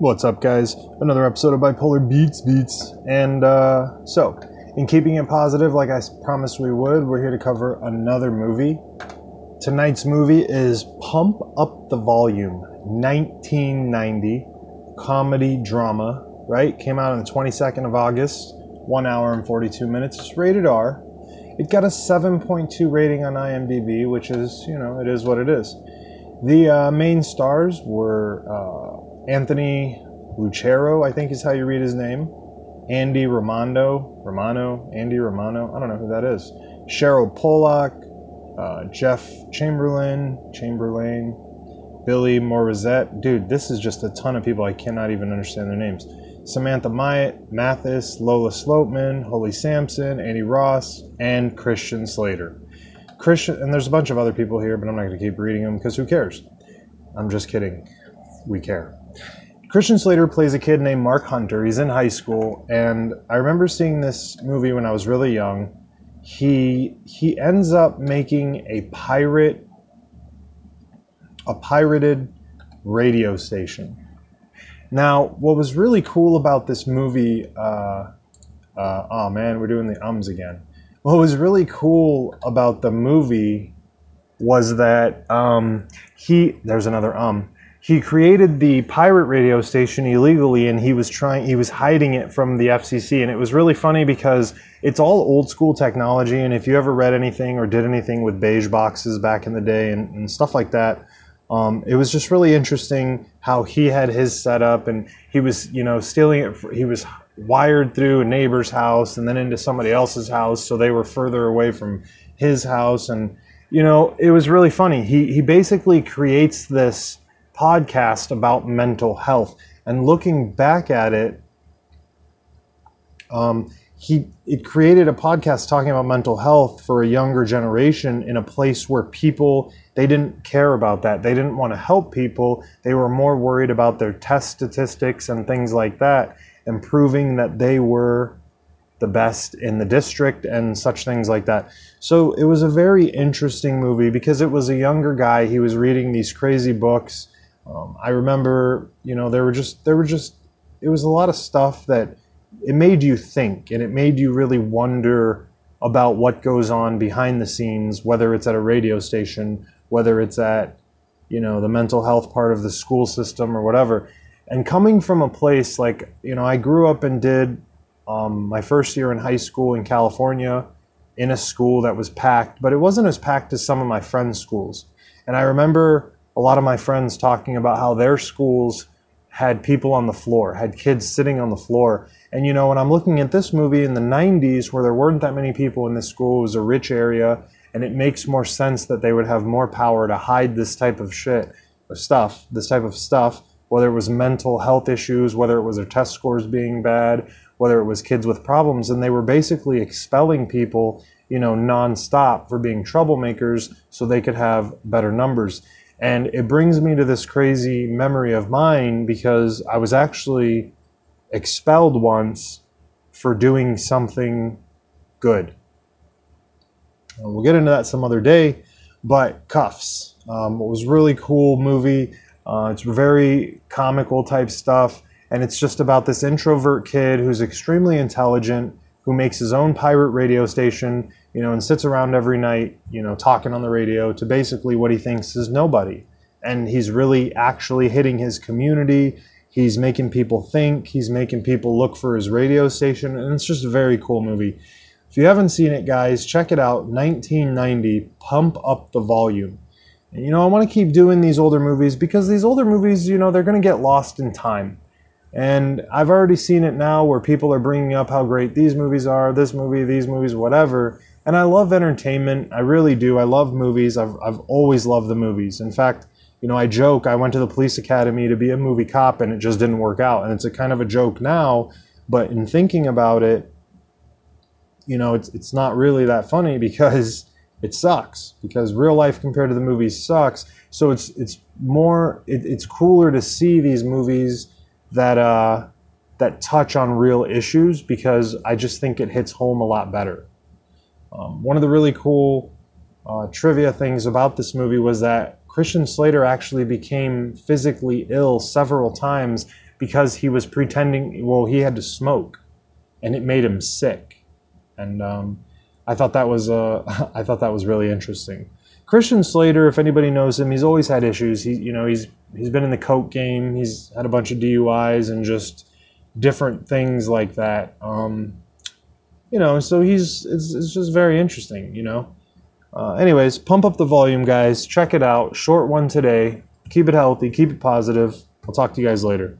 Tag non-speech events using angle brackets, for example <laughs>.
What's up, guys? Another episode of Bipolar Beats Beats. And uh, so, in keeping it positive, like I promised we would, we're here to cover another movie. Tonight's movie is Pump Up the Volume, 1990, comedy drama, right? Came out on the 22nd of August, 1 hour and 42 minutes. It's rated R. It got a 7.2 rating on IMDb, which is, you know, it is what it is. The uh, main stars were uh, Anthony Lucero, I think is how you read his name. Andy Romano, Romano, Andy Romano, I don't know who that is. Cheryl Pollak, uh, Jeff Chamberlain, Chamberlain, Billy Morrissette. Dude, this is just a ton of people. I cannot even understand their names. Samantha Myatt, Mathis, Lola Sloatman, Holly Sampson, Andy Ross, and Christian Slater. Christian, and there's a bunch of other people here, but I'm not going to keep reading them because who cares? I'm just kidding. We care. Christian Slater plays a kid named Mark Hunter. He's in high school, and I remember seeing this movie when I was really young. He he ends up making a pirate a pirated radio station. Now, what was really cool about this movie, uh, uh, oh man, we're doing the ums again. What was really cool about the movie was that um, he, there's another um, he created the pirate radio station illegally and he was trying, he was hiding it from the FCC. And it was really funny because it's all old school technology. And if you ever read anything or did anything with beige boxes back in the day and, and stuff like that, um, it was just really interesting how he had his setup and he was, you know, stealing it. For, he was wired through a neighbor's house and then into somebody else's house, so they were further away from his house. And you know, it was really funny. He he basically creates this podcast about mental health, and looking back at it, um, he it created a podcast talking about mental health for a younger generation in a place where people they didn't care about that. They didn't want to help people. They were more worried about their test statistics and things like that and proving that they were the best in the district and such things like that. So it was a very interesting movie because it was a younger guy. He was reading these crazy books um, i remember you know there were just there were just it was a lot of stuff that it made you think and it made you really wonder about what goes on behind the scenes whether it's at a radio station whether it's at you know the mental health part of the school system or whatever. And coming from a place like you know i grew up and did um, my first year in high school in california in a school that was packed but it wasn't as packed as some of my friends schools. And i remember a lot of my friends talking about how their schools had people on the floor had kids sitting on the floor and you know, when I'm looking at this movie in the 90s, where there weren't that many people in this school, it was a rich area, and it makes more sense that they would have more power to hide this type of shit, or stuff, this type of stuff, whether it was mental health issues, whether it was their test scores being bad, whether it was kids with problems, and they were basically expelling people, you know, nonstop for being troublemakers so they could have better numbers. And it brings me to this crazy memory of mine because I was actually expelled once for doing something good. Uh, We'll get into that some other day, but Cuffs. Um, it was a really cool movie. Uh, it's very comical type stuff, and it's just about this introvert kid who's extremely intelligent, who makes his own pirate radio station, you know, and sits around every night, you know, talking on the radio to basically what he thinks is nobody. And he's really actually hitting his community. He's making people think. He's making people look for his radio station, and it's just a very cool movie. If you haven't seen it, guys, check it out. 1990, Pump Up the Volume. And, you know, I want to keep doing these older movies because these older movies, you know, they're going to get lost in time. And I've already seen it now where people are bringing up how great these movies are, this movie, these movies, whatever. And I love entertainment. I really do. I love movies. I've, I've always loved the movies. In fact, you know, I joke, I went to the police academy to be a movie cop and it just didn't work out. And it's a kind of a joke now. But in thinking about it, you know, it's, it's not really that funny <laughs> because it sucks because real life compared to the movies sucks. So it's it's more it, it's cooler to see these movies that uh, that touch on real issues because I just think it hits home a lot better. Um, one of the really cool uh, trivia things about this movie was that Christian Slater actually became physically ill several times because he was pretending. Well, he had to smoke, and it made him sick. And um, I thought that was uh, <laughs> I thought that was really interesting. Christian Slater, if anybody knows him, he's always had issues. He, you know, he's he's been in the coke game. He's had a bunch of DUIs and just different things like that. Um, you know, so he's it's, it's just very interesting. You know. Uh, anyways, pump up the volume, guys. Check it out. Short one today. Keep it healthy. Keep it positive. I'll talk to you guys later.